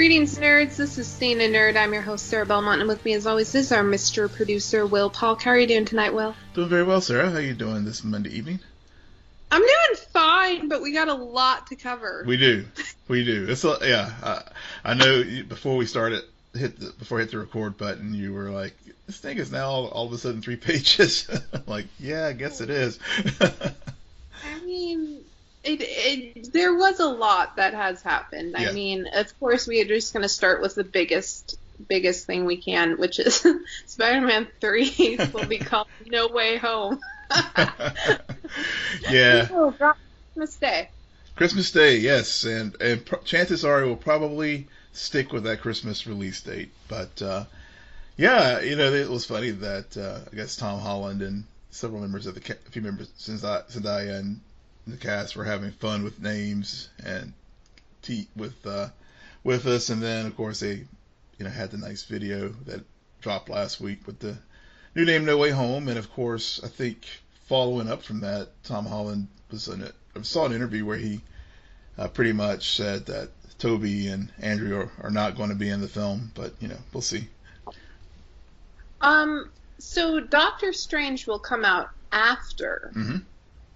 Greetings, nerds. This is Staying Nerd. I'm your host, Sarah Belmont, and with me, as always, is our Mr. Producer, Will Paul. How are you doing tonight, Will? Doing very well, Sarah. How are you doing this Monday evening? I'm doing fine, but we got a lot to cover. We do, we do. It's a, yeah. I, I know. Before we started, hit the, before I hit the record button, you were like, "This thing is now all, all of a sudden three pages." I'm like, yeah, I guess it is. I mean, it, it there was a lot that has happened. Yeah. I mean, of course, we are just going to start with the biggest biggest thing we can, which is Spider-Man 3 will be called No Way Home. yeah. Oh, God. Christmas Day. Christmas Day, yes, and and pr- chances are it will probably stick with that Christmas release date. But uh, yeah, you know, it was funny that uh, I guess Tom Holland and several members of the ca- a few members since I I and the cast were having fun with names and te- with uh, with us, and then of course they you know had the nice video that dropped last week with the new name No Way Home, and of course I think following up from that, Tom Holland was in it. I saw an interview where he uh, pretty much said that Tobey and Andrew are, are not going to be in the film, but you know we'll see. Um, so Doctor Strange will come out after. hmm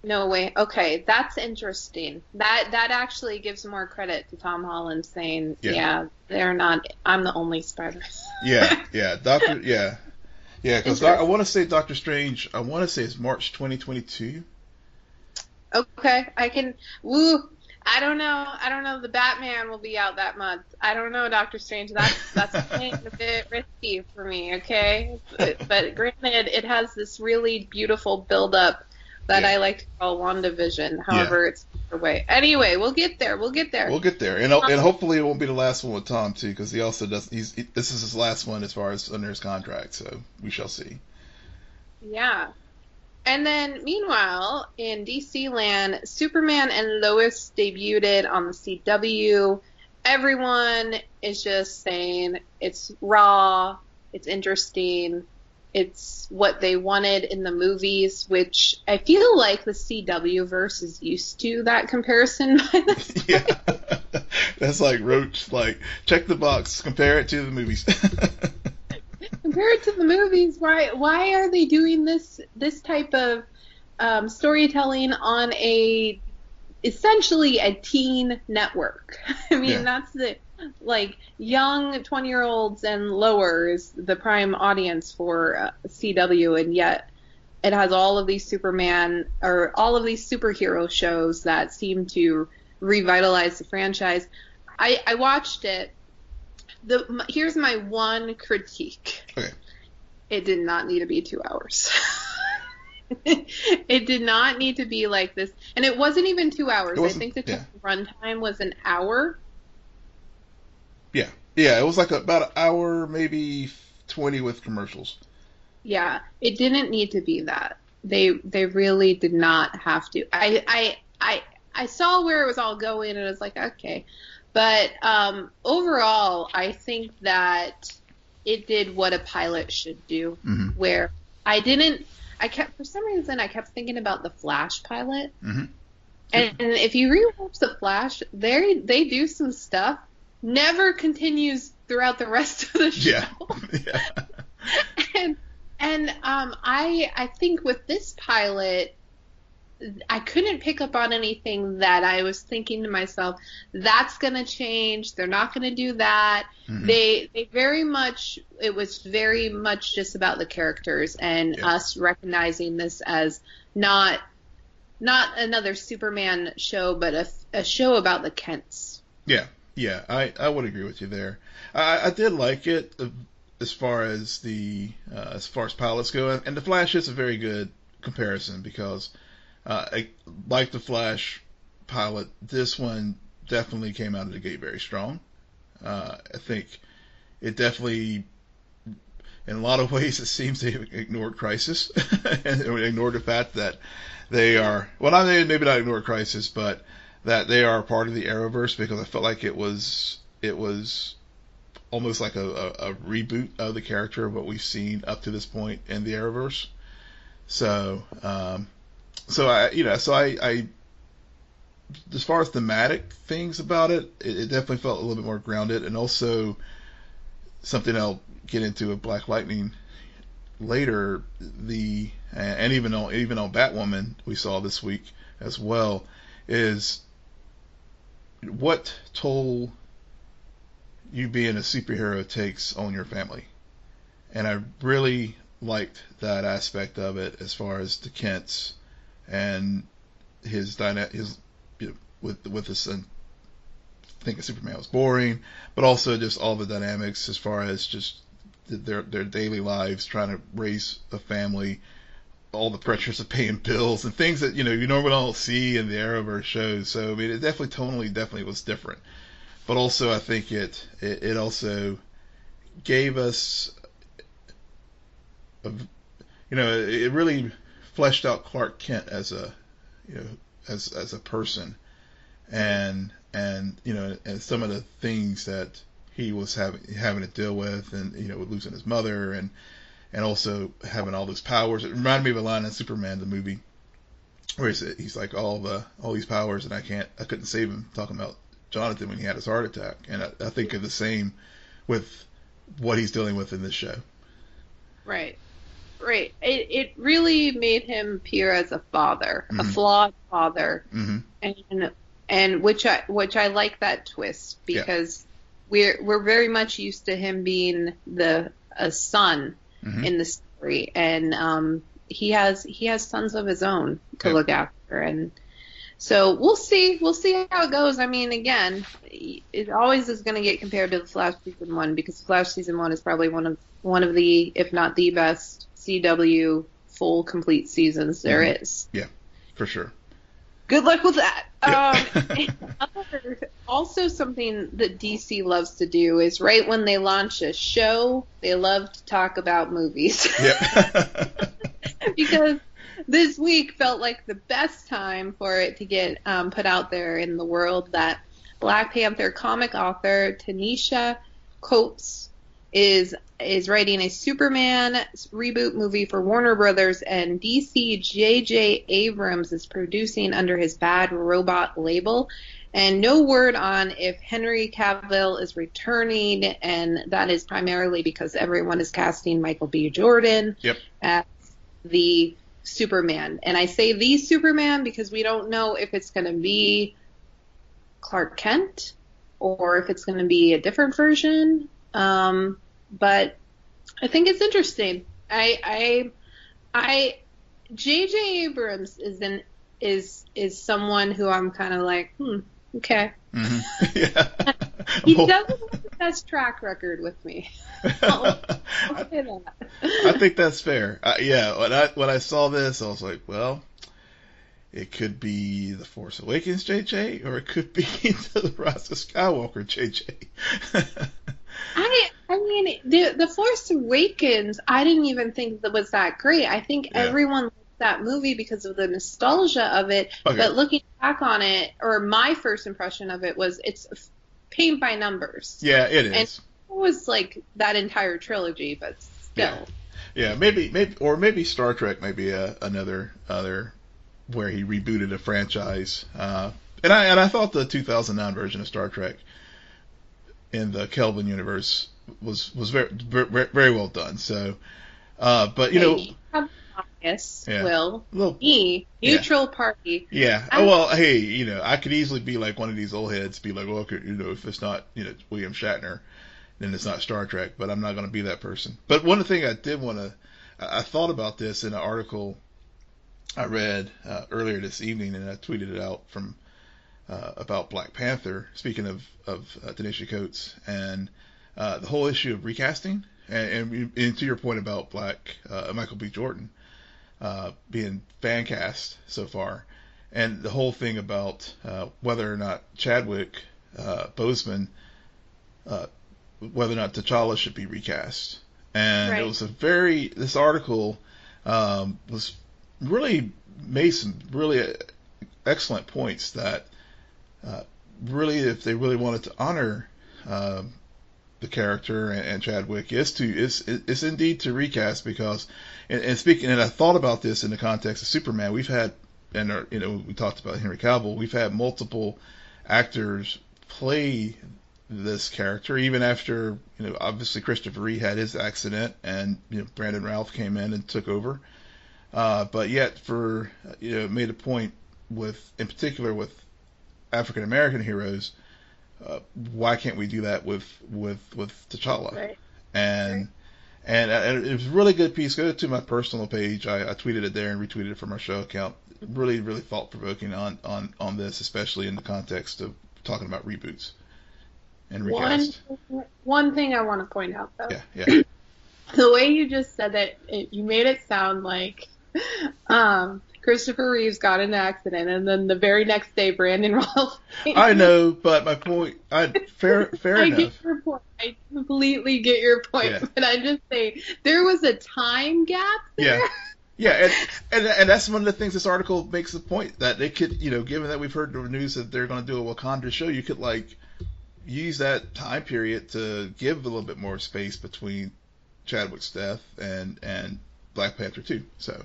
No way. Okay, that's interesting. That that actually gives more credit to Tom Holland saying, Yeah. "Yeah, they're not. I'm the only Spider." Yeah, yeah, Doctor, yeah, yeah. Because I want to say Doctor Strange. I want to say it's March 2022. okay, I can. Woo. I don't know. I don't know. The Batman will be out that month. I don't know, Doctor Strange. That's that's a bit risky for me. Okay, but, but granted, it has this really beautiful build up that Yeah. I like to call WandaVision. However, it's away. Anyway, we'll get there. We'll get there. We'll get there, and and um, hopefully it won't be the last one with Tom too, because he also does. He's he, this is his last one as far as under his contract, so we shall see. Yeah. And then, meanwhile, in DC land, Superman and Lois debuted on the CW. Everyone is just saying it's raw, it's interesting, it's what they wanted in the movies, which I feel like the CW verse is used to that comparison by this yeah, that's like Roach. Like check the box, compare it to the movies. compared to the movies why why are they doing this this type of um, storytelling on a essentially a teen network i mean Yeah. that's the like young 20 year olds and lower is the prime audience for uh, cw and yet it has all of these superman or all of these superhero shows that seem to revitalize the franchise i i watched it the here's my one critique. Okay. It did not need to be two hours. it did not need to be like this, and it wasn't even two hours. I think the yeah. runtime was an hour. Yeah, it was like about an hour, maybe twenty with commercials. Yeah, it didn't need to be that. They they really did not have to. I I I I saw where it was all going, and I was like, okay. But um, overall, I think that it did what a pilot should do. hmm where I didn't. I kept for some reason I kept thinking about the Flash pilot, hmm and, and if you rewatch the Flash, they they do some stuff. Never continues throughout the rest of the show. Yeah. yeah. and and um, I I think with this pilot, I couldn't pick up on anything that I was thinking to myself, that's going to change. They're not going to do that. Mhm. They they very much it was very much just about the characters and Yeah. us recognizing this as not not another Superman show, but a, a show about the Kents. Yeah, yeah, I, I would agree with you there. I, I did like it uh, as far as the uh, as far as pilots go, and the Flash is a very good comparison because, uh, I, like the Flash pilot, this one definitely came out of the gate very strong. Uh, I think it definitely, in a lot of ways, it seems they ignored Crisis and ignored the fact that they are well, not maybe not ignored Crisis, but that they are part of the Arrowverse because I felt like it was it was almost like a, a, a reboot of the character of what we've seen up to this point in the Arrowverse. So, um, so I you know so I, I as far as thematic things about it, it, it definitely felt a little bit more grounded, and also something I'll get into with Black Lightning later. The and even on even on Batwoman we saw this week as well is what toll you being a superhero takes on your family. And I really liked that aspect of it as far as the Kents and his dyna- his you know, with with his son thinking Superman was boring, but also just all the dynamics as far as just their their daily lives trying to raise a family, all the pressures of paying bills and things that you know you normally don't see in the Arrowverse shows. So I mean, it definitely tonally definitely was different, but also I think it it, it also gave us, a, you know, it, really fleshed out Clark Kent as a, you know, as as a person, and and you know, and some of the things that he was having having to deal with, and you know, with losing his mother, and and also having all those powers. It reminded me of a line in Superman the movie where he's, he's like all the all these powers, and I can't, I couldn't save him. Talking about Jonathan when he had his heart attack, and I, I think of the same with what he's dealing with in this show. Right. Right. It it really made him appear as a father, a Mhm. flawed father, hmm and and which I which I like that twist Yeah. because we're we're very much used to him being the a son hmm in the story, and um, he has he has sons of his own to Yep. look after, and so we'll see we'll see how it goes. I mean, again, it always is going to get compared to the Flash season one because Flash season one is probably one of one of the if not the best CW full complete seasons there Mhm. is. for sure. Good luck with that. Yeah. Um, other- also, something that DC loves to do is right when they launch a show, they love to talk about movies. yep. because this week felt like the best time for it to get um, put out there in the world that Black Panther comic author Ta-Nehisi Coates is is writing a Superman reboot movie for Warner Brothers and DC JJ Abrams is producing under his Bad Robot label and no word on if Henry Cavill is returning and that is primarily because everyone is casting Michael B Jordan Yep. as the Superman. And I say the Superman because we don't know if it's going to be Clark Kent or if it's going to be a different version. Um, but I think it's interesting. I, I, I, J.J. Abrams is an is is someone who I'm kind of like, hmm, okay. hmm Yeah. He Well, doesn't have the best track record with me. I'll I, say that. I think that's fair. Uh, yeah, when I when I saw this, I was like, well, it could be the Force Awakens JJ, or it could be the Rise of Skywalker JJ. I I mean the the Force Awakens I didn't even think that was that great. I think Yeah. everyone liked that movie because of the nostalgia of it. Okay. But looking back on it, or my first impression of it was it's paint by numbers. yeah, it is. And- It was like that entire trilogy, but still. Yeah, maybe, maybe, or maybe Star Trek may be a, another other where he rebooted a franchise. Uh, and I and I thought the 2009 version of Star Trek in the Kelvin universe was was very very, well done. So, uh, but you know, bias, Yeah. Will little me neutral party. Yeah. I- Oh, well, hey, you know, I could easily be like one of these old heads, be like, well, okay, you know, if it's not, you know, William Shatner, then it's not Star Trek. But I'm not going to be that person. But one thing I did want to, I I thought about this in an article I read uh, earlier this evening, and I tweeted it out from uh, about Black Panther. Speaking of of uh, Ta-Nehisi Coates and uh, the whole issue of recasting, and, and, and to your point about Black uh, Michael B. Jordan uh, being fan cast so far, and the whole thing about uh, whether or not Chadwick uh, Boseman, uh, whether or not T'Challa should be recast, and it was a very this article um, was really made some really excellent points that uh, really if they really wanted to honor um, the character and, and Chadwick is to is is indeed to recast because and, and speaking and I thought about this in the context of Superman. We've had and uh, you know we talked about Henry Cavill. We've had multiple actors play this character even after you know obviously Christopher Reeve had his accident and you know Brandon Routh came in and took over. Uh, but yet for you know made a point with in particular with African American heroes uh, why can't we do that with with with T'Challa Right. and and, and it was a really good piece. Go to my personal page. I, I tweeted it there and retweeted it from our show account. Really, really thought provoking on, on on this, especially in the context of talking about reboots and One recast. one thing I want to point out though. Yeah, yeah, the way you just said that, it, you made it sound like um, Christopher Reeves got in an accident, and then the very next day, Brandon Routh. I know, but my point. I fair fair I enough. get your point. I completely get your point, Yeah. but I just say there was a time gap there. Yeah. Yeah, and, and and that's one of the things this article makes the point that they could, you know, given that we've heard the news that they're going to do a Wakanda show, you could like use that time period to give a little bit more space between Chadwick's death and and Black Panther 2. So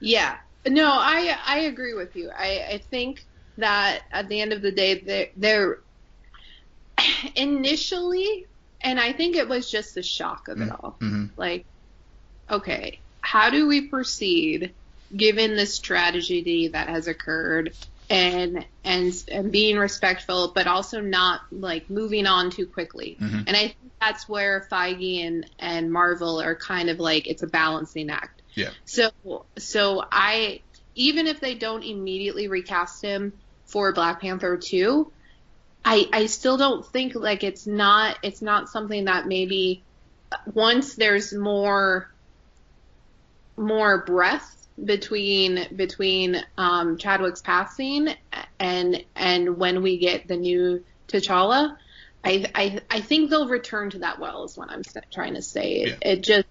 Yeah. No, I I agree with you. I I think that at the end of the day, they're, they're initially, and I think it was just the shock of it all. mhm. Like, okay, how do we proceed given this tragedy that has occurred? And and and being respectful, but also not like moving on too quickly. Mhm. And I think that's where Feige and and Marvel are kind of like it's a balancing act. Yeah. So so I even if they don't immediately recast him for Black Panther 2, I I still don't think like it's not it's not something that maybe once there's more more breath between between um, Chadwick's passing and and when we get the new T'Challa, I I I think they'll return to that well is what I'm trying to say. It, Yeah. it just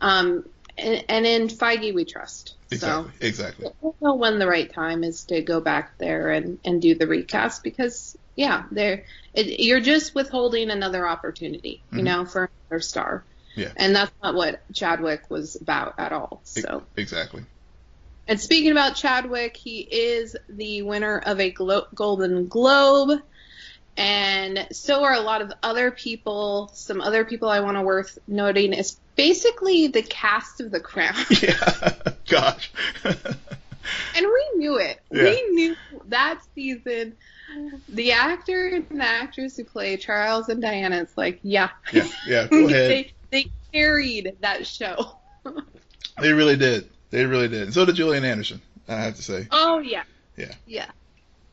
um and, and in Feige we trust. exactly, So exactly. we'll know when the right time is to go back there and, and do the recast because yeah, there you're just withholding another opportunity, you Mhm. know, for another star. Yeah. And that's not what Chadwick was about at all. So, exactly. and speaking about Chadwick, he is the winner of a Glo- Golden Globe, and so are a lot of other people. Some other people I want to worth noting is basically the cast of The Crown. Yeah. Gosh. And we knew it. Yeah. We knew that season. The actor and the actress who play Charles and Diana, it's like, yeah. yeah, yeah. Go ahead. they, they carried that show. They really did. They really did. And so did Gillian Anderson. I have to say. Oh, yeah. Yeah. Yeah.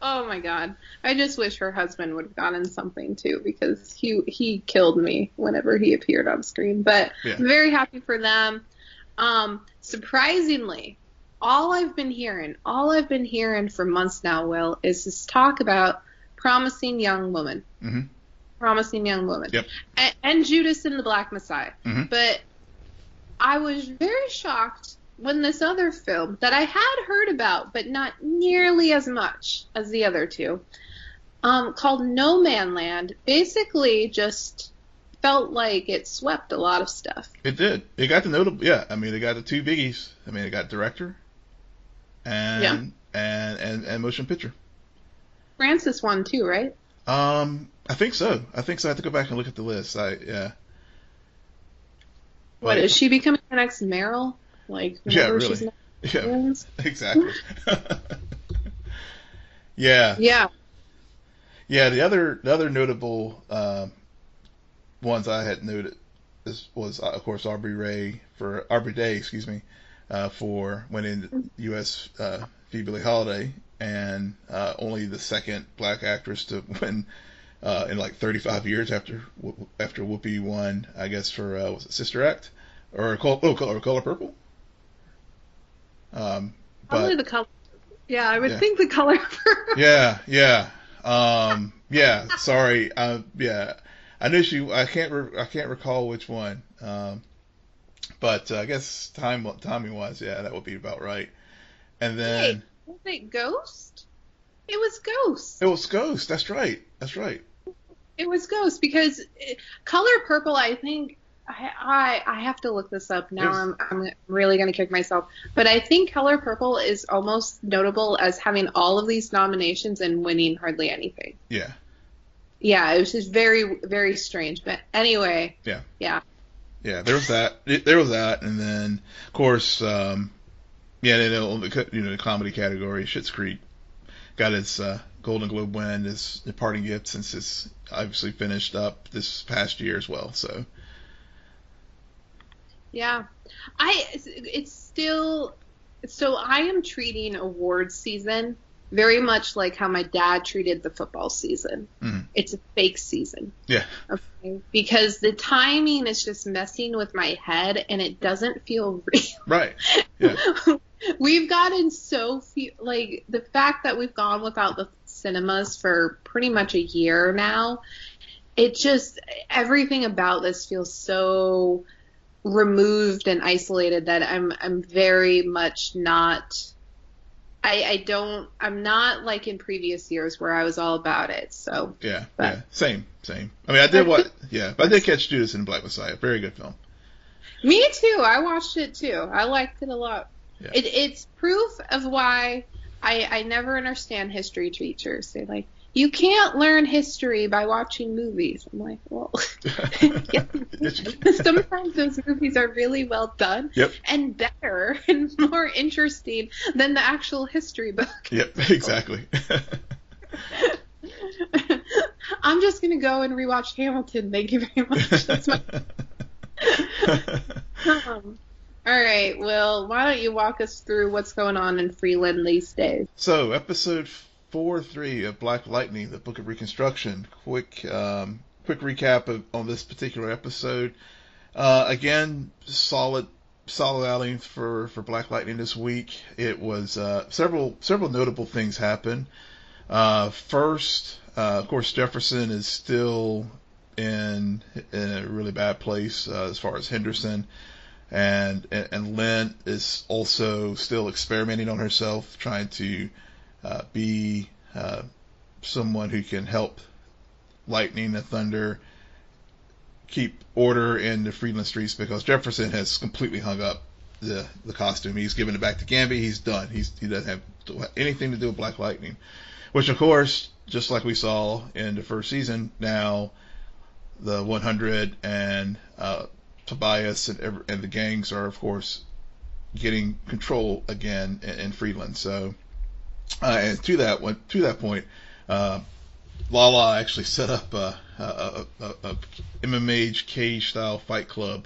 Oh my god. I just wish her husband would have gotten something too because he he killed me whenever he appeared on screen. But Yeah. I'm very happy for them. Um surprisingly, all I've been hearing, all I've been hearing for months now, Will, is this talk about promising young woman. Mhm. Promising young woman. Yep. And, and Judas and the Black Messiah. Mhm. But I was very shocked when this other film that I had heard about, but not nearly as much as the other two, um, called Nomadland, basically just felt like it swept a lot of stuff. It did. It got the notable. Yeah, I mean, it got the two biggies. I mean, it got director and Yeah. and and and motion picture. Frances won too, right? Um, I think so. I think so. I have to go back and look at the list. I yeah. What is she becoming the next Meryl? Like Yeah, really. Yeah, exactly. yeah, Yeah. yeah. The other the other notable uh, ones I had noted this was uh, of course Aubrey Ray for Andra Day, excuse me, uh, for winning U.S. Uh. Billie Holiday, and uh, only the second black actress to win uh, in like 35 years after after Whoopi won, I guess for uh, was it Sister Act or oh, Color, Color Purple. Um, Probably the color. Yeah, I would Yeah. think the color. yeah, yeah, um, yeah. Sorry, uh, yeah. I knew she. I can't. Re- I can't recall which one. Um, but uh, I guess time timing wise, yeah, that would be about right. And then Was it Ghost? It was Ghost. it was Ghost. That's right. That's right. It was Ghost because it, Color Purple. I think I I, I have to look this up now. I'm I'm really gonna kick myself. But I think Color Purple is almost notable as having all of these nominations and winning hardly anything. Yeah. Yeah, it was just very very strange. But anyway. Yeah. Yeah. Yeah, there was that. There was that, and then of course, um, yeah, you know, the you know the comedy category, Schitt's Creek got its uh, Golden Globe win, his departing gift since it's obviously finished up this past year as well. So Yeah, I it's still so I am treating awards season very much like how my dad treated the football season. Mhm. It's a fake season. yeah, Okay. Because the timing is just messing with my head and it doesn't feel real. right. Yeah, we've gotten so few, like the fact that we've gone without the cinemas for pretty much a year now. It just everything about this feels so removed and isolated that I'm I'm very much not. I, I don't. I'm not like in previous years where I was all about it. So yeah, But- yeah. Same, same. I mean, I did what? Yeah, but I did catch Judas and Black Messiah. Very good film. Me too. I watched it too. I liked it a lot. Yeah. It, it's proof of why I, I never understand history teachers. They're like, you can't learn history by watching movies. I'm like, well, sometimes those movies are really well done Yep. and better and more interesting than the actual history book. Yep, exactly. I'm just gonna go and rewatch Hamilton. Thank you very much. That's my Um, all right. Well, why don't you walk us through what's going on in Freeland these days? So, episode four, three of Black Lightning, the Book of Reconstruction. Quick, um, quick recap of, on this particular episode. Uh, again, solid, solid outing for, for Black Lightning this week. It was uh, several several notable things happened. Uh, first, uh, of course, Jefferson is still in in a really bad place uh, as far as Henderson and and, and Lynn is also still experimenting on herself, trying to uh, be uh, someone who can help Lightning and Thunder keep order in the Freeland streets because Jefferson has completely hung up the the costume. He's given it back to Gambi. He's done. He's he doesn't have anything to do with Black Lightning, which of course, just like we saw in the first season, now the 100 and uh, Tobias and, and the gangs are, of course, getting control again in, in Freeland. So, uh, and to that one, to that point, uh, Lala actually set up a, a, a, a, MMA cage style fight club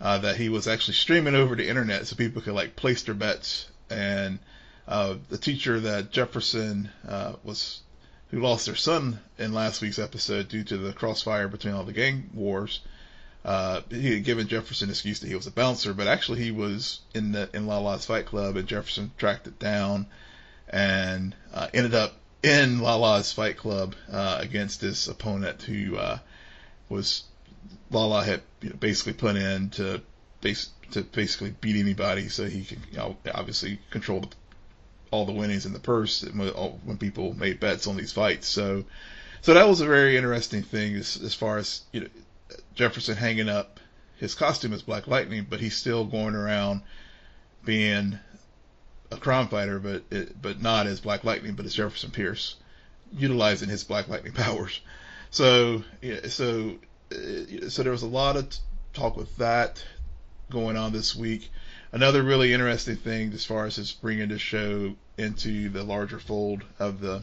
uh, that he was actually streaming over the internet so people could like place their bets. And uh, the teacher that Jefferson uh, was who lost their son in last week's episode due to the crossfire between all the gang wars. Uh, he had given Jefferson an excuse that he was a bouncer, but actually he was in the in Lala's fight club, and Jefferson tracked it down and uh, ended up in Lala's fight club uh, against this opponent who uh, was Lala had basically put in to base to basically beat anybody, so he could you know, obviously control the, all the winnings in the purse when, when people made bets on these fights. So, so that was a very interesting thing as, as far as you know Jefferson hanging up his costume as Black Lightning, but he's still going around being a crime fighter, but it, but not as Black Lightning, but as Jefferson Pierce, utilizing his Black Lightning powers. So yeah, so uh, so there was a lot of talk with that going on this week. Another really interesting thing as far as just bringing the show into the larger fold of the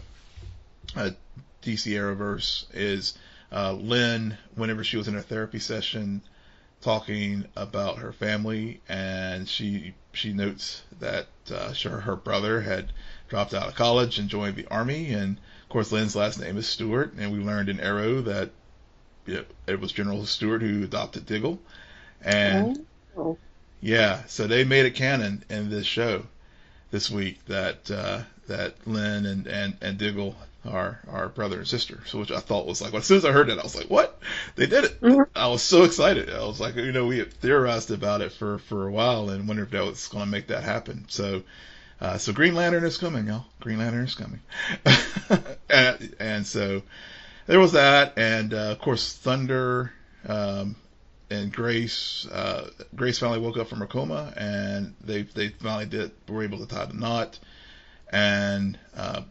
uh, DC Arrowverse is uh, Lynn, whenever she was in her therapy session, talking about her family, and she she notes that uh, sure her brother had dropped out of college and joined the army, and of course Lynn's last name is Stewart, and we learned in Arrow that know, it was General Stewart who adopted Diggle, and oh. yeah, so they made it canon in this show this week that uh, that Lynn and, and, and Diggle are our brother and sister. So which I thought was like, well, as soon as I heard that, I was like, what? They did it! Mm-hmm. I was so excited. I was like, you know, we had theorized about it for for a while and wondered if that was going to make that happen. So. Uh, so Green Lantern is coming, y'all. Green Lantern is coming, and, and so there was that, and uh, of course Thunder um, and Grace. Uh, Grace finally woke up from her coma, and they they finally did were able to tie the knot. And uh,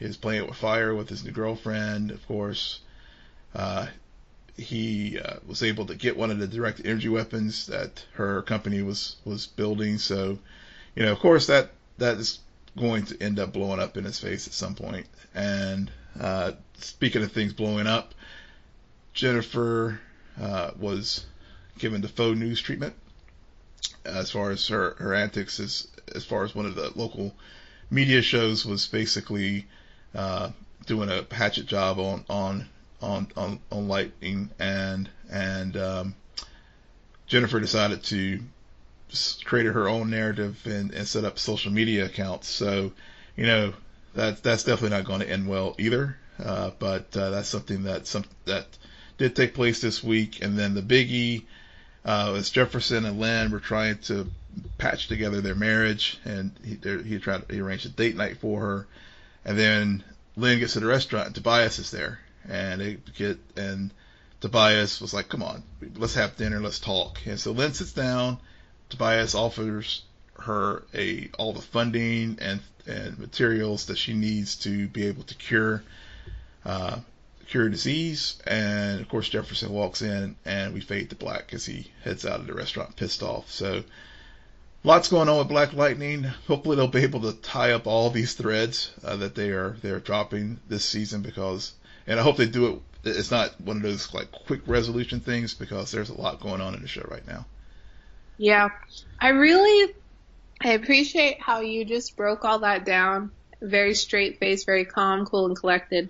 Gambi is playing it with fire with his new girlfriend, of course. Uh, he uh, was able to get one of the direct energy weapons that her company was was building. So, you know, of course, that that is going to end up blowing up in his face at some point. And uh, speaking of things blowing up, Jennifer uh, was given the faux news treatment as far as her her antics as as far as one of the local media shows was basically uh, doing a hatchet job on on on on, on lightning and and um, Jennifer decided to create her own narrative and, and set up social media accounts. So, you know, that that's definitely not going to end well either. Uh, but uh, that's something that some that did take place this week. And then the biggie uh, was Jefferson and Lynn were trying to patch together their marriage, and he he tried he arranged a date night for her, and then Lynn gets to the restaurant and Tobias is there. And they get, and Tobias was like, come on, let's have dinner, let's talk. And so Lynn sits down. Tobias offers her a all the funding and and materials that she needs to be able to cure uh, cure disease. And of course Jefferson walks in and we fade to black as he heads out of the restaurant pissed off. So lots going on with Black Lightning. Hopefully they'll be able to tie up all these threads uh, that they are they're dropping this season because, and I hope they do it. It's not one of those like quick resolution things because there's a lot going on in the show right now. Yeah, I really I appreciate how you just broke all that down. Very straight face, very calm, cool, and collected.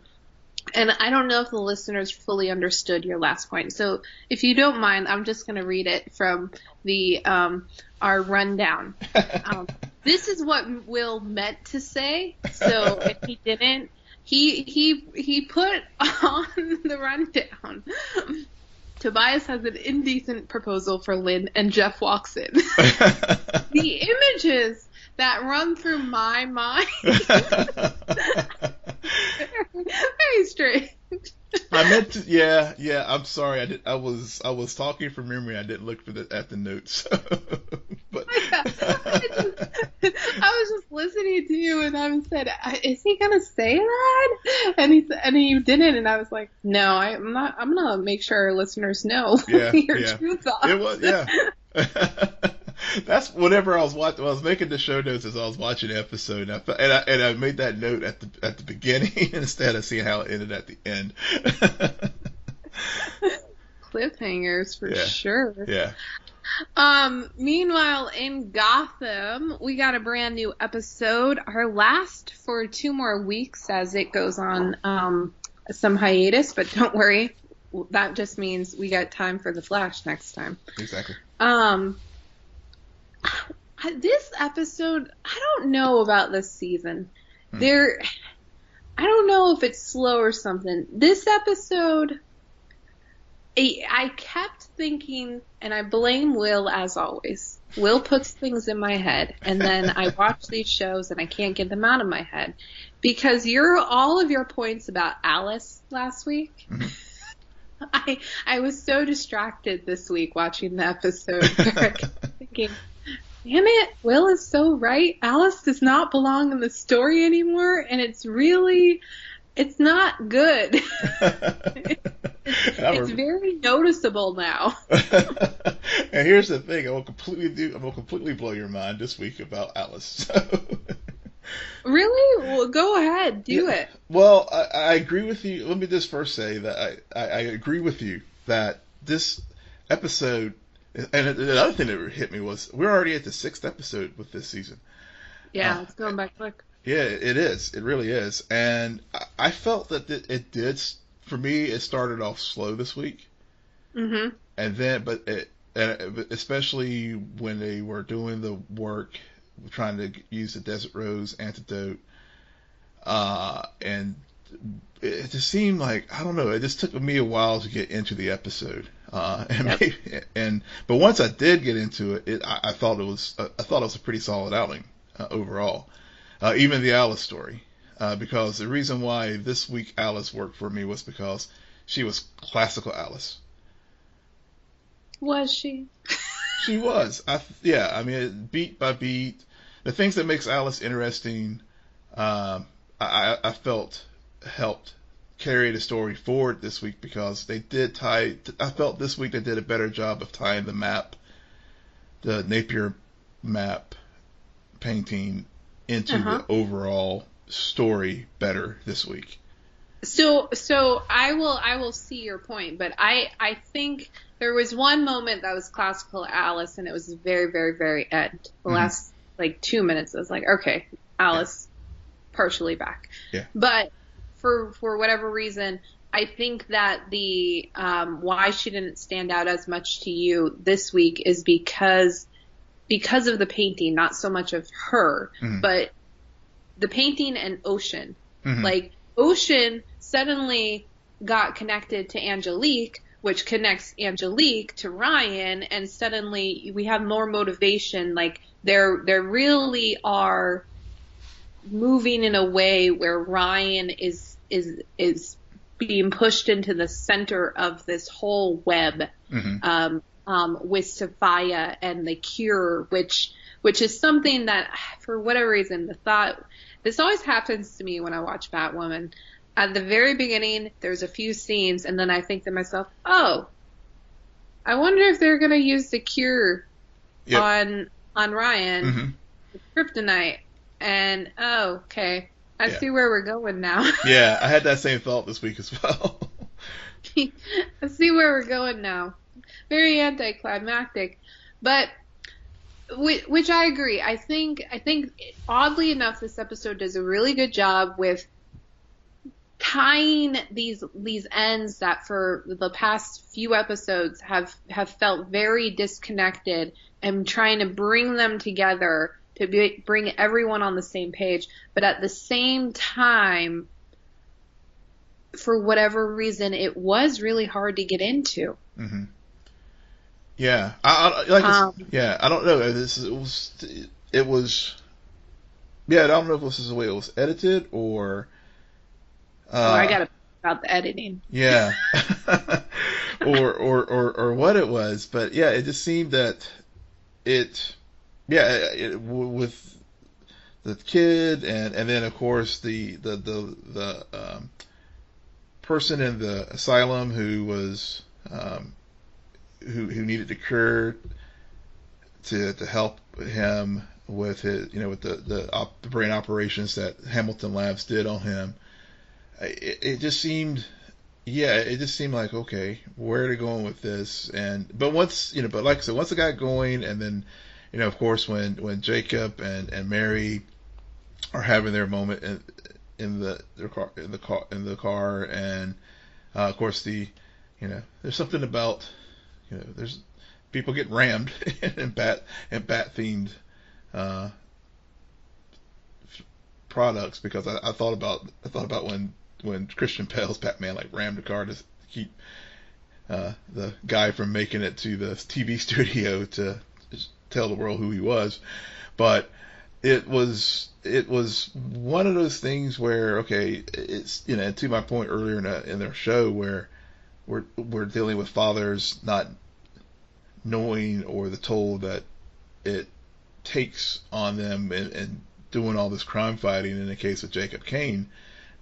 And I don't know if the listeners fully understood your last point. So if you don't mind, I'm just going to read it from the um, our rundown. Um, this is what Will meant to say. So if he didn't, he he he put on the rundown. Tobias has an indecent proposal for Lynn, and Jeff walks in. the images that run through my mind very strange. I meant to, yeah, yeah. I'm sorry. I did. I was, I was talking from memory. I didn't look for the at the notes. but I, just, I was just listening to you, and I said, "Is he gonna say that?" And he and he didn't, and I was like, "No, I, am not. I'm gonna make sure our listeners know yeah, your yeah. true thoughts." It was, yeah. That's whenever I was watching, I was making the show notes as I was watching the episode, and I, and I, and I made that note at the at the beginning instead of seeing how it ended at the end. Cliffhangers for yeah. sure. Yeah. Um, meanwhile, in Gotham, we got a brand new episode. Our last for two more weeks as it goes on um, some hiatus, but don't worry. That just means we got time for the Flash next time. Exactly. Um, this episode, I don't know about this season. Hmm. There, I don't know if it's slow or something. This episode, I kept thinking, and I blame Will as always. Will puts things in my head, and then I watch these shows and I can't get them out of my head because you're all of your points about Alice last week. Mm-hmm. I I was so distracted this week watching the episode, thinking, damn it, Will is so right. Alice does not belong in the story anymore, and it's really it's not good. it's, very noticeable now. and here's the thing: I will completely do. I will completely blow your mind this week about Alice. really? Well, go ahead, do yeah. it. Well, I, I, agree with you. Let me just first say that I, I, I agree with you that this episode. And the other thing that hit me was we're already at the sixth episode with this season. Yeah, uh, it's going back quick. Yeah, it is. It really is. And I felt that it did. For me, it started off slow this week. Mm-hmm. And then, but it, and especially when they were doing the work, trying to use the Desert Rose antidote, uh, and it just seemed like I don't know. It just took me a while to get into the episode. Uh, and, yep. and but once I did get into it, it I, I thought it was I thought it was a pretty solid outing uh, overall uh, even the Alice story. Uh, because the reason why this week Alice worked for me was because she was classical Alice. Was she? she was. I yeah. I mean, beat by beat, the things that makes Alice interesting, um, I, I felt helped carry the story forward this week because they did tie. I felt this week they did a better job of tying the map, the Napier map painting into uh-huh. the overall story better this week. So so I will I will see your point, but I I think there was one moment that was classical Alice and it was very very very end. The mm-hmm. last like 2 minutes I was like, okay, Alice yeah. partially back. Yeah. But for for whatever reason, I think that the um, why she didn't stand out as much to you this week is because because of the painting, not so much of her, mm-hmm. but the painting and Ocean. Mm-hmm. Like Ocean suddenly got connected to Angelique, which connects Angelique to Ryan, and suddenly we have more motivation. Like there, there really are moving in a way where Ryan is is is being pushed into the center of this whole web. Mm-hmm. Um, um, with Safiyah and the cure, which which is something that for whatever reason the thought this always happens to me when I watch Batwoman. At the very beginning, there's a few scenes, and then I think to myself, oh, I wonder if they're gonna use the cure yep. on on Ryan, mm-hmm. kryptonite, and oh, okay, I yeah. see where we're going now. yeah, I had that same thought this week as well. I see where we're going now very anticlimactic. But which I agree. I think I think oddly enough, this episode does a really good job with tying these these ends that for the past few episodes have have felt very disconnected and trying to bring them together to be, bring everyone on the same page but at the same time for whatever reason it was really hard to get into mm-hmm. Yeah, I, I like um, yeah, I don't know. This it was it was yeah, I don't know if this is the way it was edited or. Uh, oh, I got about the editing. Yeah, or, or or or what it was, but yeah, it just seemed that it, yeah, it, with the kid and and then of course the the the the um, person in the asylum who was um, who who needed a cure to to help him with his you know with the the, op, the brain operations that Hamilton Labs did on him. It, it just seemed yeah, it just seemed like okay, where are they going with this? And but once you know, but like I said, once it got going, and then you know, of course, when when Jacob and and Mary are having their moment in in the their car in the car in the car, and uh, of course the you know, there's something about you know, there's people get rammed in bat and bat themed uh, products because I, I, thought about I thought about when when Christian Bale's Batman like rammed a car to keep uh, the guy from making it to the TV studio to tell the world who he was, but it was it was one of those things where okay it's you know to my point earlier in, a, in their show where we're we're dealing with fathers not knowing or the toll that it takes on them and, and doing all this crime fighting in the case of Jacob Kane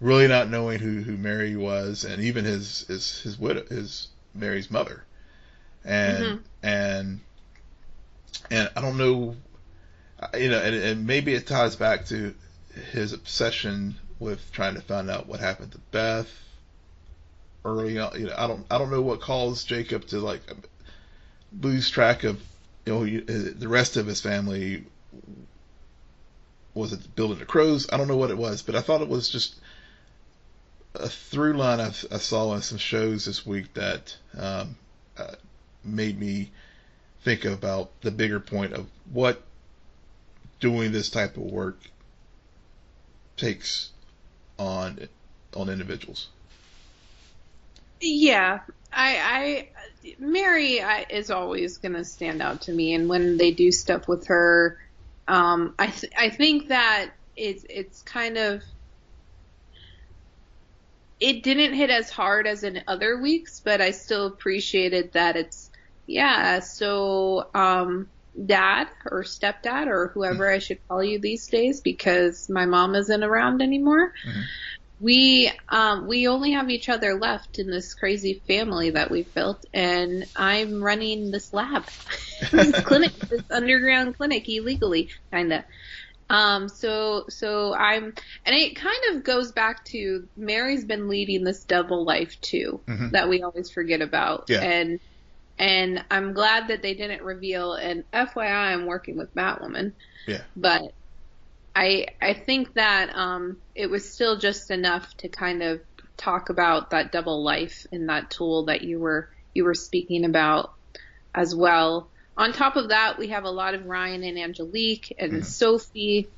really not knowing who, who Mary was, and even his his his widow, his Mary's mother, and mm-hmm. and and I don't know, you know, and, and maybe it ties back to his obsession with trying to find out what happened to Beth early on. You know, I don't I don't know what caused Jacob to like lose track of you know the rest of his family. Was it building the crows? I don't know what it was, but I thought it was just a through line I, I saw in some shows this week that um, uh, made me think about the bigger point of what doing this type of work takes on on individuals. Yeah, I, I Mary I, is always going to stand out to me, and when they do stuff with her, um, I th- I think that it's it's kind of it didn't hit as hard as in other weeks, but I still appreciated that it's yeah. So um, dad or stepdad or whoever mm-hmm. I should call you these days because my mom isn't around anymore. Mm-hmm. We um, we only have each other left in this crazy family that we've built, and I'm running this lab, this clinic, this underground clinic illegally, kinda. Um, so, so I'm, and it kind of goes back to Mary's been leading this double life too, mm-hmm. that we always forget about. Yeah. And, and I'm glad that they didn't reveal. And FYI, I'm working with Batwoman. Yeah. But I I think that um, it was still just enough to kind of talk about that double life and that tool that you were you were speaking about as well. On top of that, we have a lot of Ryan and Angelique and mm-hmm. Sophie.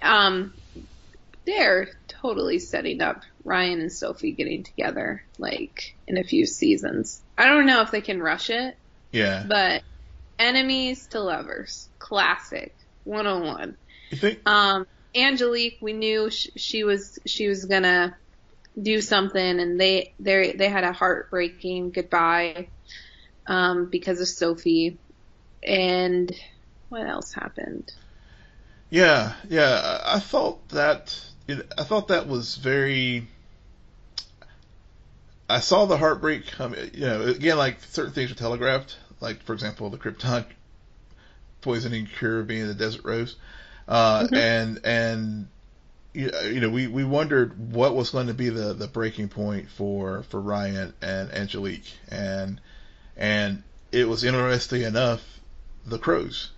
Um, they're totally setting up Ryan and Sophie getting together like in a few seasons. I don't know if they can rush it. Yeah. But enemies to lovers, classic, 101. You think? Um, Angelique, we knew sh- she was she was gonna do something, and they they they had a heartbreaking goodbye um, because of Sophie. And what else happened? Yeah, yeah, I thought that I thought that was very. I saw the heartbreak come. You know, again, like certain things were telegraphed. Like, for example, the krypton poisoning cure being the desert rose, uh, mm-hmm. and and you know, we, we wondered what was going to be the, the breaking point for, for Ryan and Angelique, and and it was interesting enough the crows,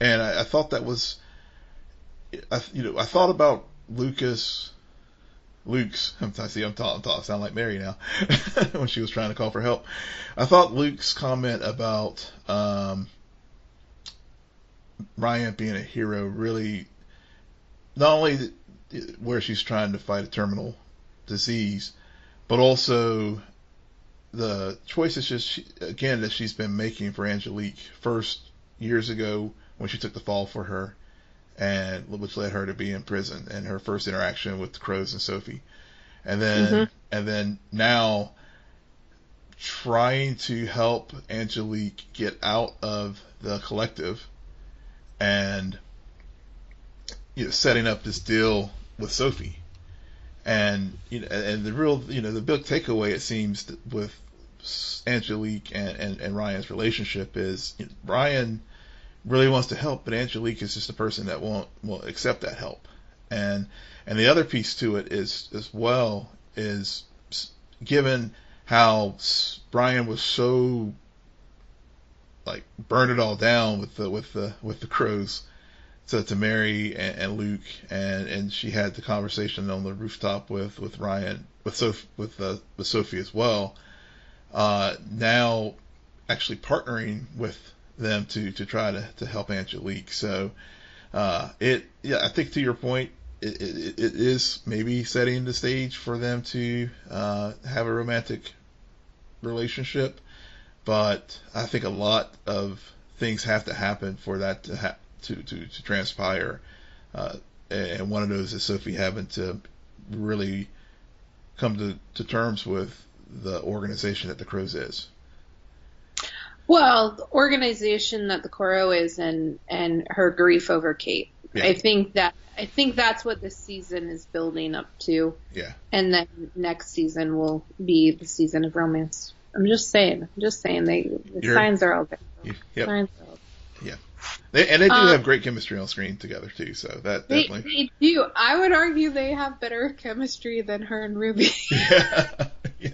and I, I thought that was, I, you know, I thought about Lucas, Luke's. I see, I'm talking, talk, sound like Mary now when she was trying to call for help. I thought Luke's comment about um, Ryan being a hero really, not only where she's trying to fight a terminal disease, but also the choices she, again that she's been making for Angelique. First years ago when she took the fall for her, and which led her to be in prison and her first interaction with the Crows and Sophie, and then mm-hmm. and then now trying to help Angelique get out of the collective and you know, setting up this deal with Sophie. And you know, and the real, you know, the big takeaway it seems with Angelique and, and, and Ryan's relationship is you know, Ryan really wants to help, but Angelique is just a person that won't will accept that help. And and the other piece to it is as well is given how Brian was so like burned it all down with the with the with the crows to to Mary and, and Luke and and she had the conversation on the rooftop with with Ryan with Soph with uh, with Sophie as well. Uh, now actually partnering with them to to try to to help Angelique. So uh, it yeah, I think to your point, it, it, it is maybe setting the stage for them to uh, have a romantic relationship, but I think a lot of things have to happen for that to ha- to, to to transpire. Uh, and one of those is Sophie having to really come to, to terms with the organization that the Crows is. Well, the organization that the Coro is and and her grief over Kate. Yeah. I think that I think that's what this season is building up to, Yeah. and then next season will be the season of romance. I'm just saying. I'm just saying. They the You're- signs are all there. Yep. Signs are all They, and they do Um, have great chemistry on screen together too. So that They, definitely. they do. I would argue they have better chemistry than her and Ruby. Yeah. yeah.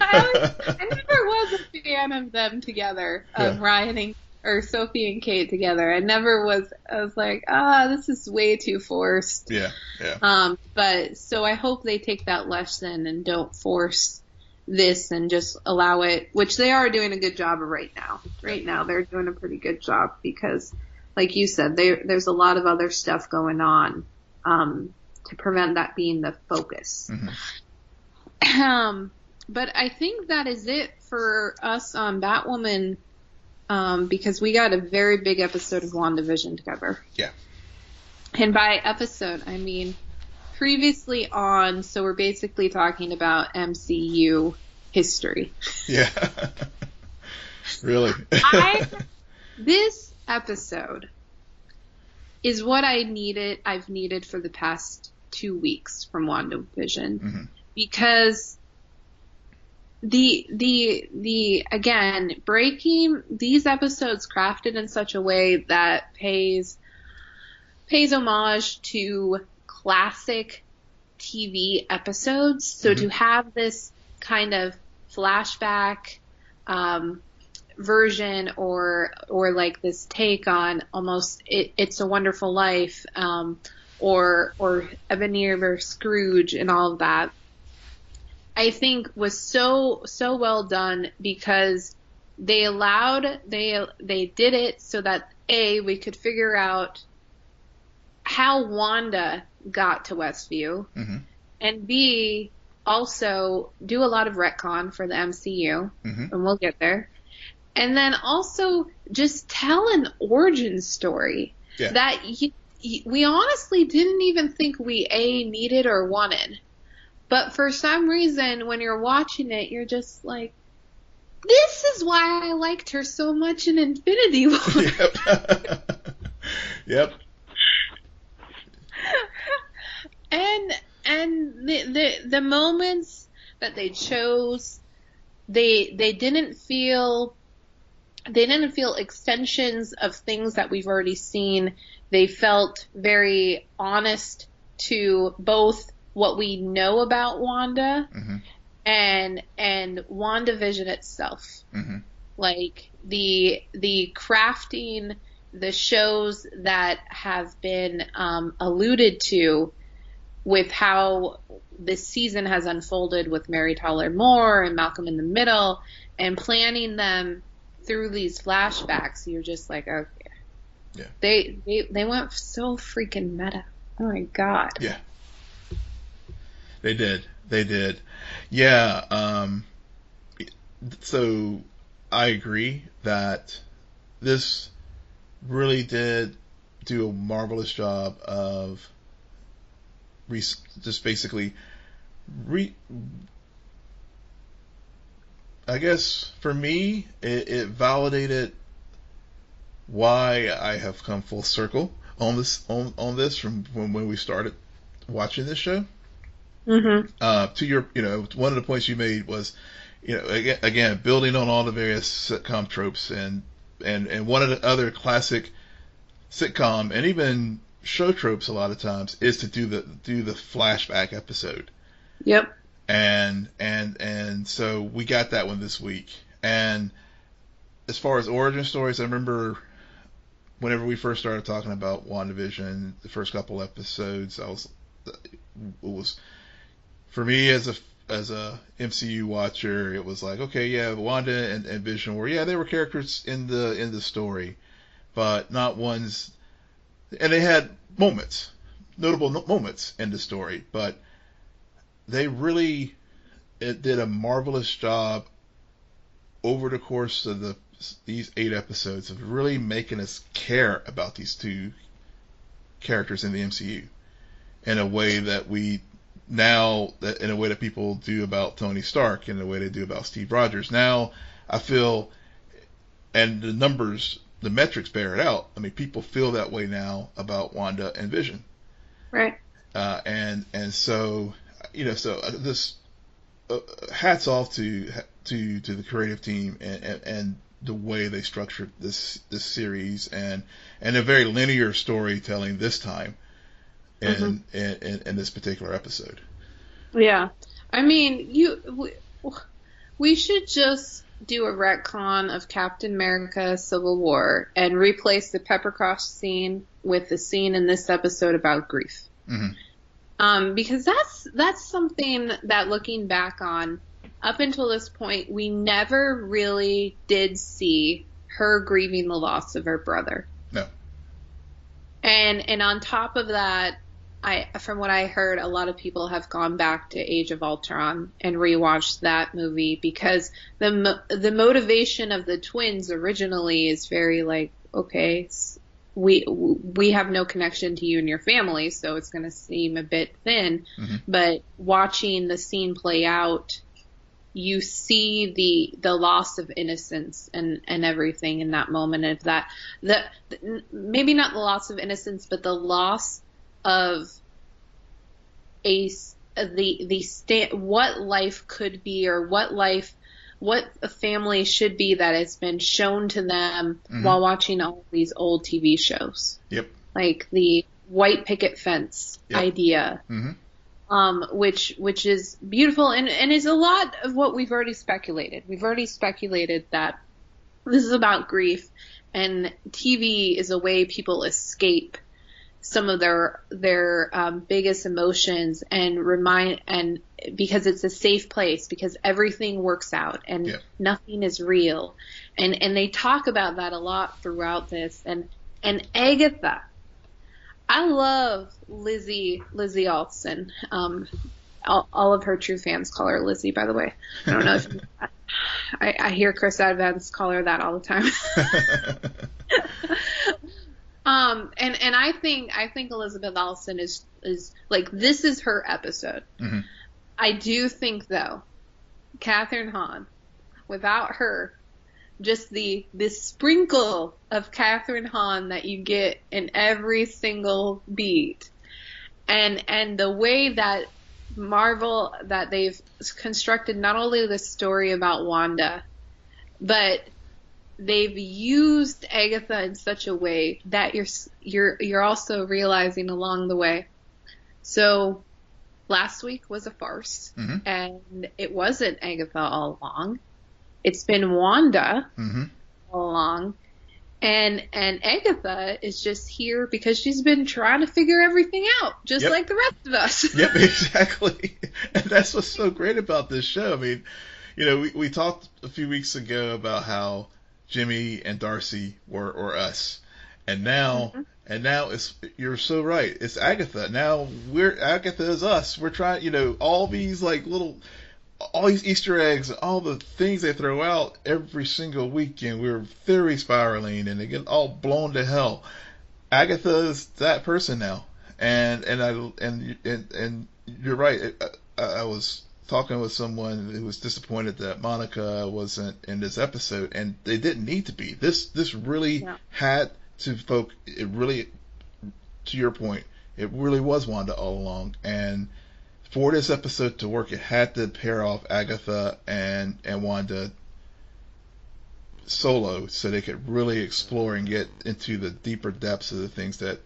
I, I never was a fan of them together, of Yeah. Ryan and or Sophie and Kate together. I never was. I was like, ah, this is way too forced. yeah. Yeah. Um, but so I hope they take that lesson and don't force this and just allow it, which they are doing a good job of right now. Right now, they're doing a pretty good job because, like you said, there there's a lot of other stuff going on um, to prevent that being the focus. Mhm. Um, but I think that is it for us on Batwoman. Um, because we got a very big episode of WandaVision together. Yeah. And by episode, I mean previously on, so we're basically talking about MCU history. Yeah. really. I, this episode is what I needed, I've needed for the past two weeks from WandaVision. Mhm. Because the, the, the, again, breaking these episodes crafted in such a way that pays, pays homage to classic TV episodes. So Mhm. to have this kind of flashback, um, version or or like this take on almost it, it's a wonderful life um or or Ebenezer Scrooge and all of that I think was so so well done because they allowed they they did it so that a we could figure out how Wanda got to Westview hmm and B also do a lot of retcon for the MCU hmm and we'll get there. And then also just tell an origin story Yeah. that y y we honestly didn't even think we a needed or wanted. But for some reason, when you're watching it, you're just like, this is why I liked her so much in Infinity War. Yep. yep. and and the, the the moments that they chose they they didn't feel they didn't feel extensions of things that we've already seen they felt very honest to both what we know about Wanda hmm and and WandaVision itself. Hmm like the the crafting the shows that have been um, alluded to with how this season has unfolded with Mary Tyler Moore and Malcolm in the Middle and planning them through these flashbacks you're just like okay. Yeah. they they they went so freaking meta. Oh my god. Yeah. They did. They did. Yeah. Um, so I agree that this really did do a marvelous job of re- just basically re- I guess for me, it, it validated why I have come full circle on this on, on this from when, when we started watching this show. Mhm Uh, to your, you know, one of the points you made was, you know, again, again building on all the various sitcom tropes and and and one of the other classic sitcom and even show tropes a lot of times is to do the do the flashback episode. Yep. And and and so we got that one this week. And as far as origin stories, I remember whenever we first started talking about WandaVision, the first couple episodes, I was it was for me as a as a MCU watcher, it was like okay, yeah, Wanda and, and Vision were yeah they were characters in the in the story, but not ones, and they had moments, notable no- moments in the story, but they really it did a marvelous job over the course of the these eight episodes of really making us care about these two characters in the MCU in a way that we now in a way that people do about Tony Stark in a way they do about Steve Rogers. Now I feel and the numbers the metrics bear it out. I mean, people feel that way now about Wanda and Vision. Right. Uh, and and so you know, so uh, this uh, hats off to to to the creative team and, and, and the way they structured this this series and and a very linear storytelling this time in, mm-hmm. in, in, in this particular episode. Yeah, I mean, you we, we should just do a retcon of Captain America: Civil War and replace the paprikash scene with the scene in this episode about grief. Mm-hmm. Um, because that's that's something that looking back on, up until this point, we never really did see her grieving the loss of her brother. No. And and on top of that, I from what I heard, a lot of people have gone back to Age of Ultron and rewatched that movie because the the motivation of the twins originally is very like okay, we we have no connection to you and your family, so it's going to seem a bit thin. Mm-hmm. But watching the scene play out, you see the the loss of innocence and and everything in that moment of that the, the maybe not the loss of innocence, but the loss of a the the sta- what life could be or what life what a family should be that has been shown to them mm-hmm. while watching all these old TV shows. Yep. Like the white picket fence yep. idea. Mm-hmm. Um, which which is beautiful and, and is a lot of what we've already speculated. We've already speculated that this is about grief and TV is a way people escape some of their their um, biggest emotions and remind and because it's a safe place because everything works out and yeah. nothing is real. And and they talk about that a lot throughout this. And and Agatha I love Lizzie Lizzie Olsen um all, all of her true fans call her Lizzie by the way. I don't know if I, I hear Chris Evans call her that all the time Um, and and I think I think Elizabeth Olsen is is like this is her episode. Mm-hmm. I do think though, Kathryn Hahn, without her, just the the sprinkle of Kathryn Hahn that you get in every single beat, and and the way that Marvel that they've constructed not only the story about Wanda, but they've used Agatha in such a way that you're you're you're also realizing along the way. So last week was a farce, mm-hmm. and it wasn't Agatha all along. It's been Wanda mm-hmm. all along, and and Agatha is just here because she's been trying to figure everything out, just yep. like the rest of us. yep, exactly. And that's what's so great about this show. I mean, you know, we we talked a few weeks ago about how Jimmy and Darcy were or us. And now mm-hmm. and now it's you're so right. It's Agatha. Now we're Agatha is us. We're trying you know, all these like little all these Easter eggs, all the things they throw out every single weekend, we're theory spiraling and they get all blown to hell. Agatha is that person now, and and I and and and you're right. I, I was talking with someone who was disappointed that Monica wasn't in this episode, and they didn't need to be. This this really yeah. had to folk. It really, to your point, it really was Wanda all along, and for this episode to work, it had to pair off Agatha and and Wanda solo, so they could really explore and get into the deeper depths of the things that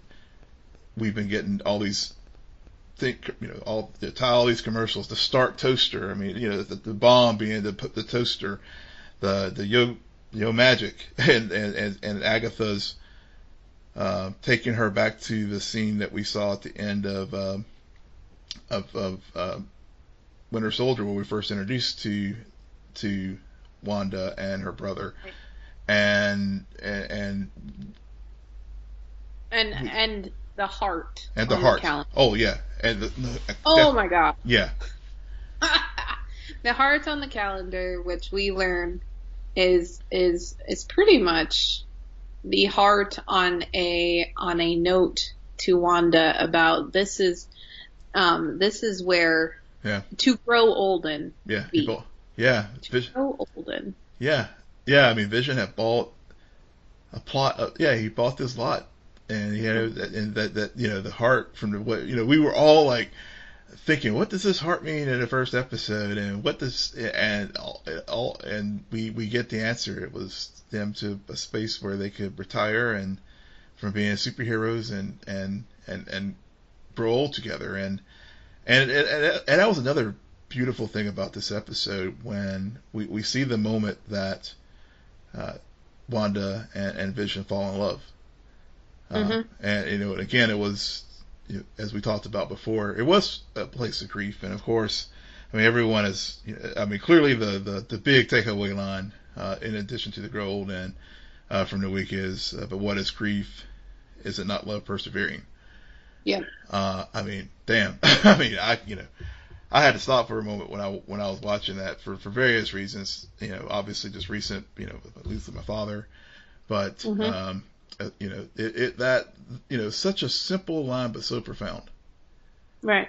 we've been getting all these think you know all the all these commercials the Stark toaster i mean you know the, the bomb being the put the toaster the the yo yo magic and and and, and agatha's uh, taking her back to the scene that we saw at the end of uh, of, of uh, Winter Soldier, where we first introduced to to Wanda and her brother, and and and and, and the heart and the heart. The oh yeah, and the, the, oh my god. Yeah. the heart on the calendar, which we learn is is is pretty much the heart on a on a note to Wanda about this is um this is where yeah to grow olden yeah people yeah to grow olden yeah yeah I mean Vision had bought a plot. Of, yeah, he bought this lot, and you know, and that that you know the heart from the what you know we were all like thinking, what does this heart mean in the first episode, and what does and all, and we we get the answer. It was them to a space where they could retire and from being superheroes and and and and grow old together, and and and, and that was another beautiful thing about this episode when we we see the moment that uh, Wanda and, and Vision fall in love. Uh, mm-hmm. And you know, again, it was as we talked about before, it was a place of grief, and of course, I mean, everyone is. I mean, clearly the the, the big takeaway line, uh, in addition to the grow old and uh, from the week is, uh, but what is grief? Is it not love persevering? Yeah. Uh, I mean, damn. I mean, I you know, I had to stop for a moment when I when I was watching that for for various reasons. You know, obviously just recent, you know, at least with my father, but mm-hmm. um, uh, you know, it, it that you know such a simple line but so profound. Right.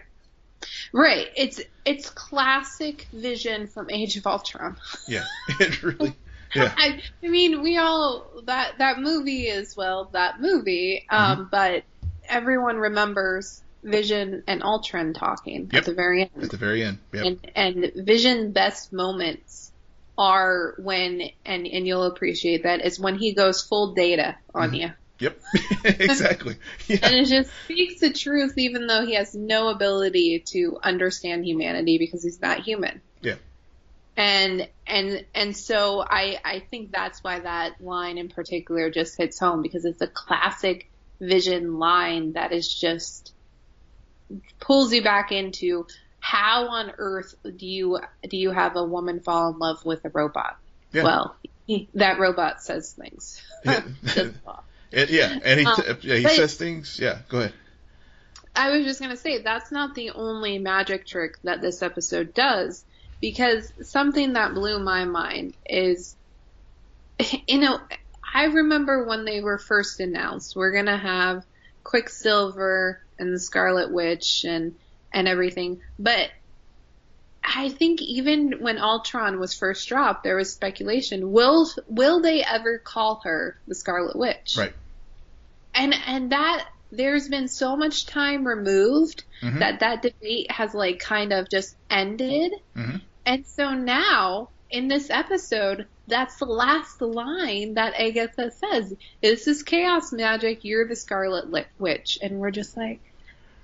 Right. It's it's classic vision from Age of Ultron. Yeah. It really. Yeah. I, I mean, we all that that movie is well that movie, um, mm-hmm. but everyone remembers Vision and Ultron talking yep. at the very end. At the very end. Yep. And and Vision best moments are when and and you'll appreciate that is when he goes full data on mm-hmm. you. Yep, exactly. Yeah. And it just speaks the truth, even though he has no ability to understand humanity because he's not human. Yeah. And and and so I I think that's why that line in particular just hits home because it's a classic Vision line that is just pulls you back into how on earth do you do you have a woman fall in love with a robot? Yeah. Well, he, that robot says things. Yeah, it, yeah and he, um, yeah, he says things. Yeah, go ahead. I was just gonna say that's not the only magic trick that this episode does, because something that blew my mind is, you know, I remember when they were first announced, we're gonna have Quicksilver and the Scarlet Witch and and everything. But I think even when Ultron was first dropped, there was speculation: will will they ever call her the Scarlet Witch? Right. And and that there's been so much time removed mm-hmm. that that debate has like kind of just ended. Mm-hmm. And so now in this episode, that's the last line that Agatha says. This is chaos magic. You're the Scarlet Witch, and we're just like,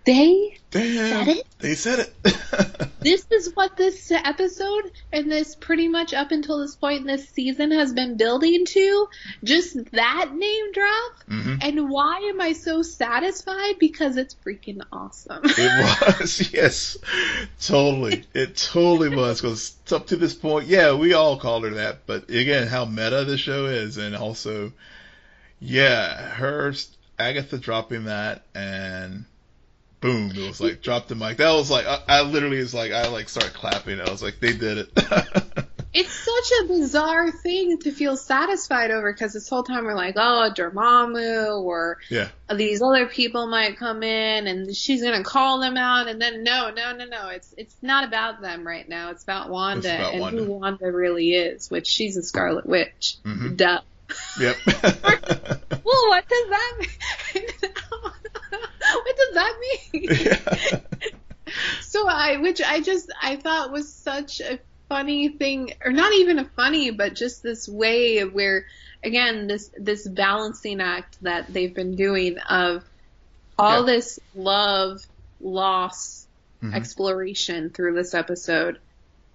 they Damn, said it. They said it. this is what this episode and this pretty much up until this point in this season has been building to. Just that name drop. Mm-hmm. And why am I so satisfied? Because it's freaking awesome. it was, yes, totally. It totally was. Because up to this point, yeah, we all called her that. But again, how meta the show is, and also, yeah, her Agatha dropping that and boom, it was like drop the mic. That was like I, I literally was like I like started clapping. I was like they did it. it's such a bizarre thing to feel satisfied over because this whole time we're like, oh, Dormammu or yeah. these other people might come in and she's gonna call them out, and then no, no, no, no, it's it's not about them right now. It's about Wanda it's about and Wanda. who Wanda really is, which she's a Scarlet Witch. Mm-hmm. Duh. Yep. well, what does that mean? what does that mean? Yeah. so I, which I just, I thought was such a funny thing, or not even a funny, but just this way of where, again, this, this balancing act that they've been doing of all yeah. this love, loss, mm-hmm. exploration through this episode.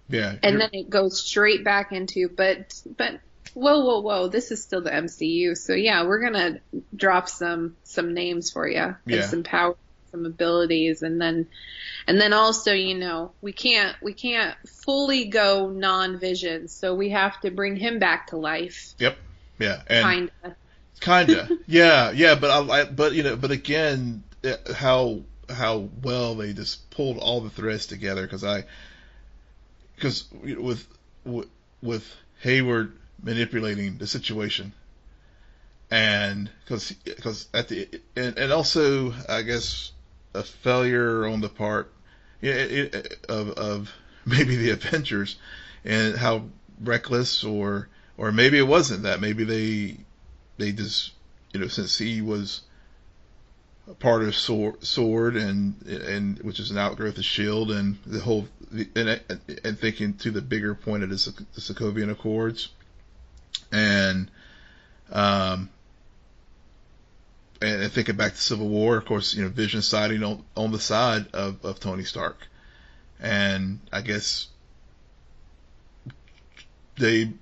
Yeah. And then it goes straight back into, but, but whoa, whoa, whoa, this is still the MCU. So yeah, we're gonna drop some some names for you yeah. and some power, some abilities, and then and then also, you know, we can't we can't fully go non-vision, so we have to bring him back to life. Yep. Yeah. And kinda. Kinda. yeah. Yeah. But I, I. But you know. But again, uh, how how well they just pulled all the threads together because I because with with Hayward manipulating the situation. And because because at the and, and also I guess a failure on the part it, it, of of maybe the Avengers and how reckless or or maybe it wasn't that maybe they they just you know since he was a part of sword, sword and and which is an outgrowth of shield and the whole and, and thinking to the bigger point of the, the Sokovian Accords and um and, and thinking back to Civil War, of course, you know, Vision siding on, on the side of, of Tony Stark. And I guess they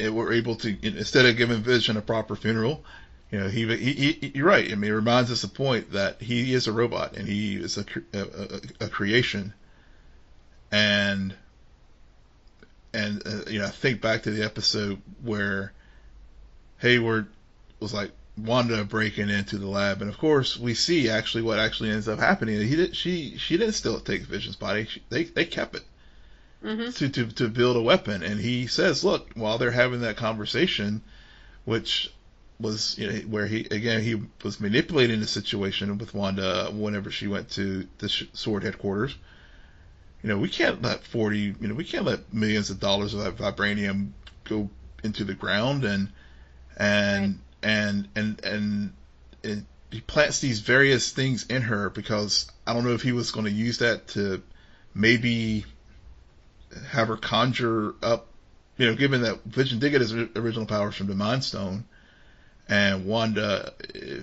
were able to, instead of giving Vision a proper funeral, you know, he, he, he you're right. I mean, it reminds us the point that he is a robot and he is a, a, a creation. And, and, uh, you know, I think back to the episode where Hayward was like, Wanda breaking into the lab, and of course we see actually what actually ends up happening. He did, she she didn't still take Vision's body. She, they they kept it mm-hmm. to, to to build a weapon. And he says, look, while they're having that conversation, which was you know where he again he was manipulating the situation with Wanda whenever she went to the Sword headquarters. You know we can't let forty you know we can't let millions of dollars of that vibranium go into the ground and and. Right and and and it, he plants these various things in her because I don't know if he was going to use that to maybe have her conjure up, you know, given that Vision did get his original powers from the Mind Stone, and Wanda, eh,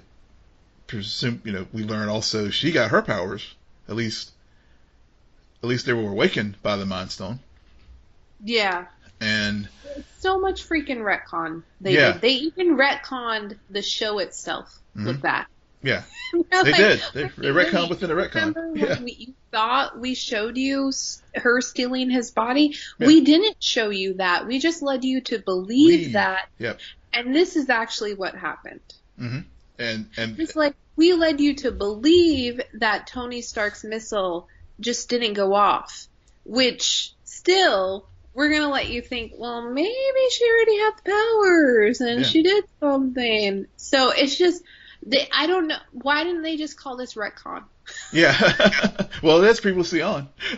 presume, you know, we learn also she got her powers, at least, at least they were awakened by the Mind Stone. Yeah. And so much freaking retcon they yeah. did. They even retconned the show itself mm-hmm. with that. Yeah, they like, did. They, they retconned within a retcon. Remember yeah. we, you thought we showed you her stealing his body? Yeah. We didn't show you that. We just led you to believe we, that. Yep. And this is actually what happened. Mm-hmm. And and it's like we led you to believe that Tony Stark's missile just didn't go off, which still we're gonna let you think, well, maybe she already had the powers and yeah. she did something. So it's just, they, I don't know. Why didn't they just call this retcon? Yeah. well, that's previously on.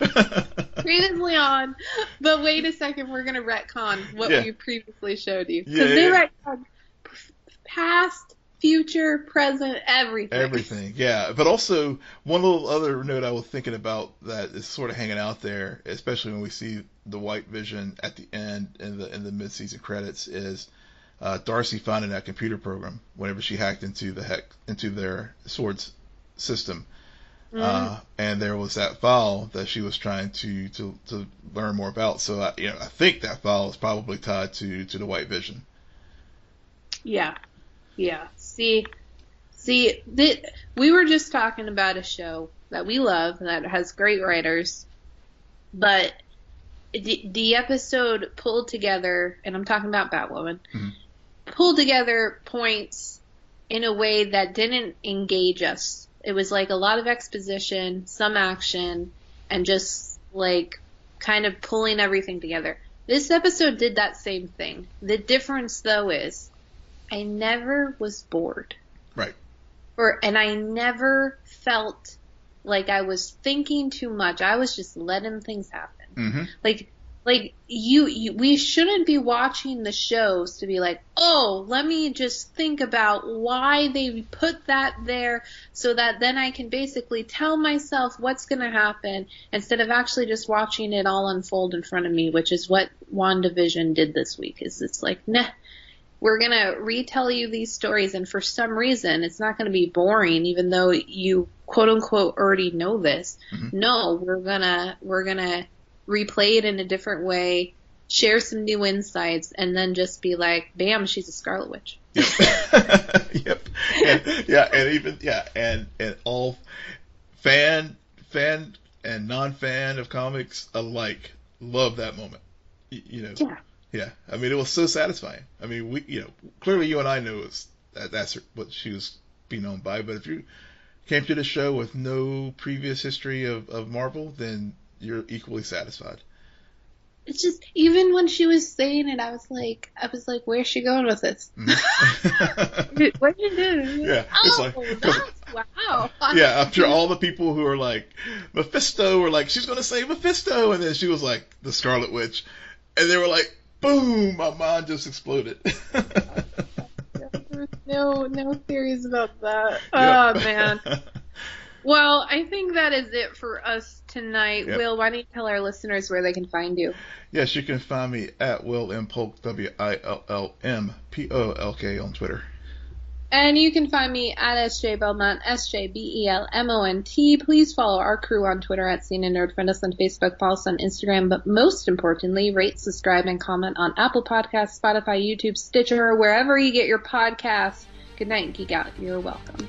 previously on, but wait a second, we're gonna retcon what yeah. we previously showed you because yeah, they retcon past future, present, everything. Everything, yeah. But also, one little other note I was thinking about that is sort of hanging out there, especially when we see the White Vision at the end in the in the mid season credits, is uh, Darcy finding that computer program whenever she hacked into the heck into their swords system. Mm-hmm. Uh, and there was that file that she was trying to, to, to learn more about. So I, you know, I think that file is probably tied to, to the White Vision. Yeah, yeah. See, see, th- we were just talking about a show that we love that has great writers, but the, the episode pulled together, and I'm talking about Batwoman, mm-hmm. pulled together points in a way that didn't engage us. It was like a lot of exposition, some action, and just like kind of pulling everything together. This episode did that same thing. The difference though is I never was bored. Right. Or and I never felt like I was thinking too much. I was just letting things happen. Mm-hmm. Like like you, you, we shouldn't be watching the shows to be like, oh, let me just think about why they put that there so that then I can basically tell myself what's going to happen instead of actually just watching it all unfold in front of me, which is what WandaVision did this week. Is it's like, nah, we're going to retell you these stories and for some reason it's not going to be boring even though you quote unquote already know this. Mm-hmm. No, we're going to we're going to replay it in a different way, share some new insights and then just be like, "Bam, she's a Scarlet Witch." Yep. yep. And, yeah, and even yeah, and and all fan fan and non-fan of comics alike love that moment. You know. Yeah yeah, I mean, it was so satisfying. I mean, we, you know, clearly you and I know is that that's what she was being known by. But if you came to the show with no previous history of, of Marvel, then you're equally satisfied. It's just even when she was saying it, I was like, I was like, where's she going with this? Mm-hmm. what you do? Yeah, oh, like, that's, wow. yeah, after all the people who are like Mephisto were like, she's gonna say Mephisto, and then she was like the Scarlet Witch, and they were like, boom, my mind just exploded. no, no theories about that. Oh man. Well, I think that is it for us tonight. Yep. Will, why don't you tell our listeners where they can find you? Yes, you can find me at Will M Polk W I L L M P O L K on Twitter. And you can find me at SJ Belmont, S J B E L M O N T. Please follow our crew on Twitter at Scene and Nerd. Friend us on Facebook, follow us on Instagram, but most importantly, rate, subscribe, and comment on Apple Podcasts, Spotify, YouTube, Stitcher, wherever you get your podcasts. Good night, Geek Out. You're welcome.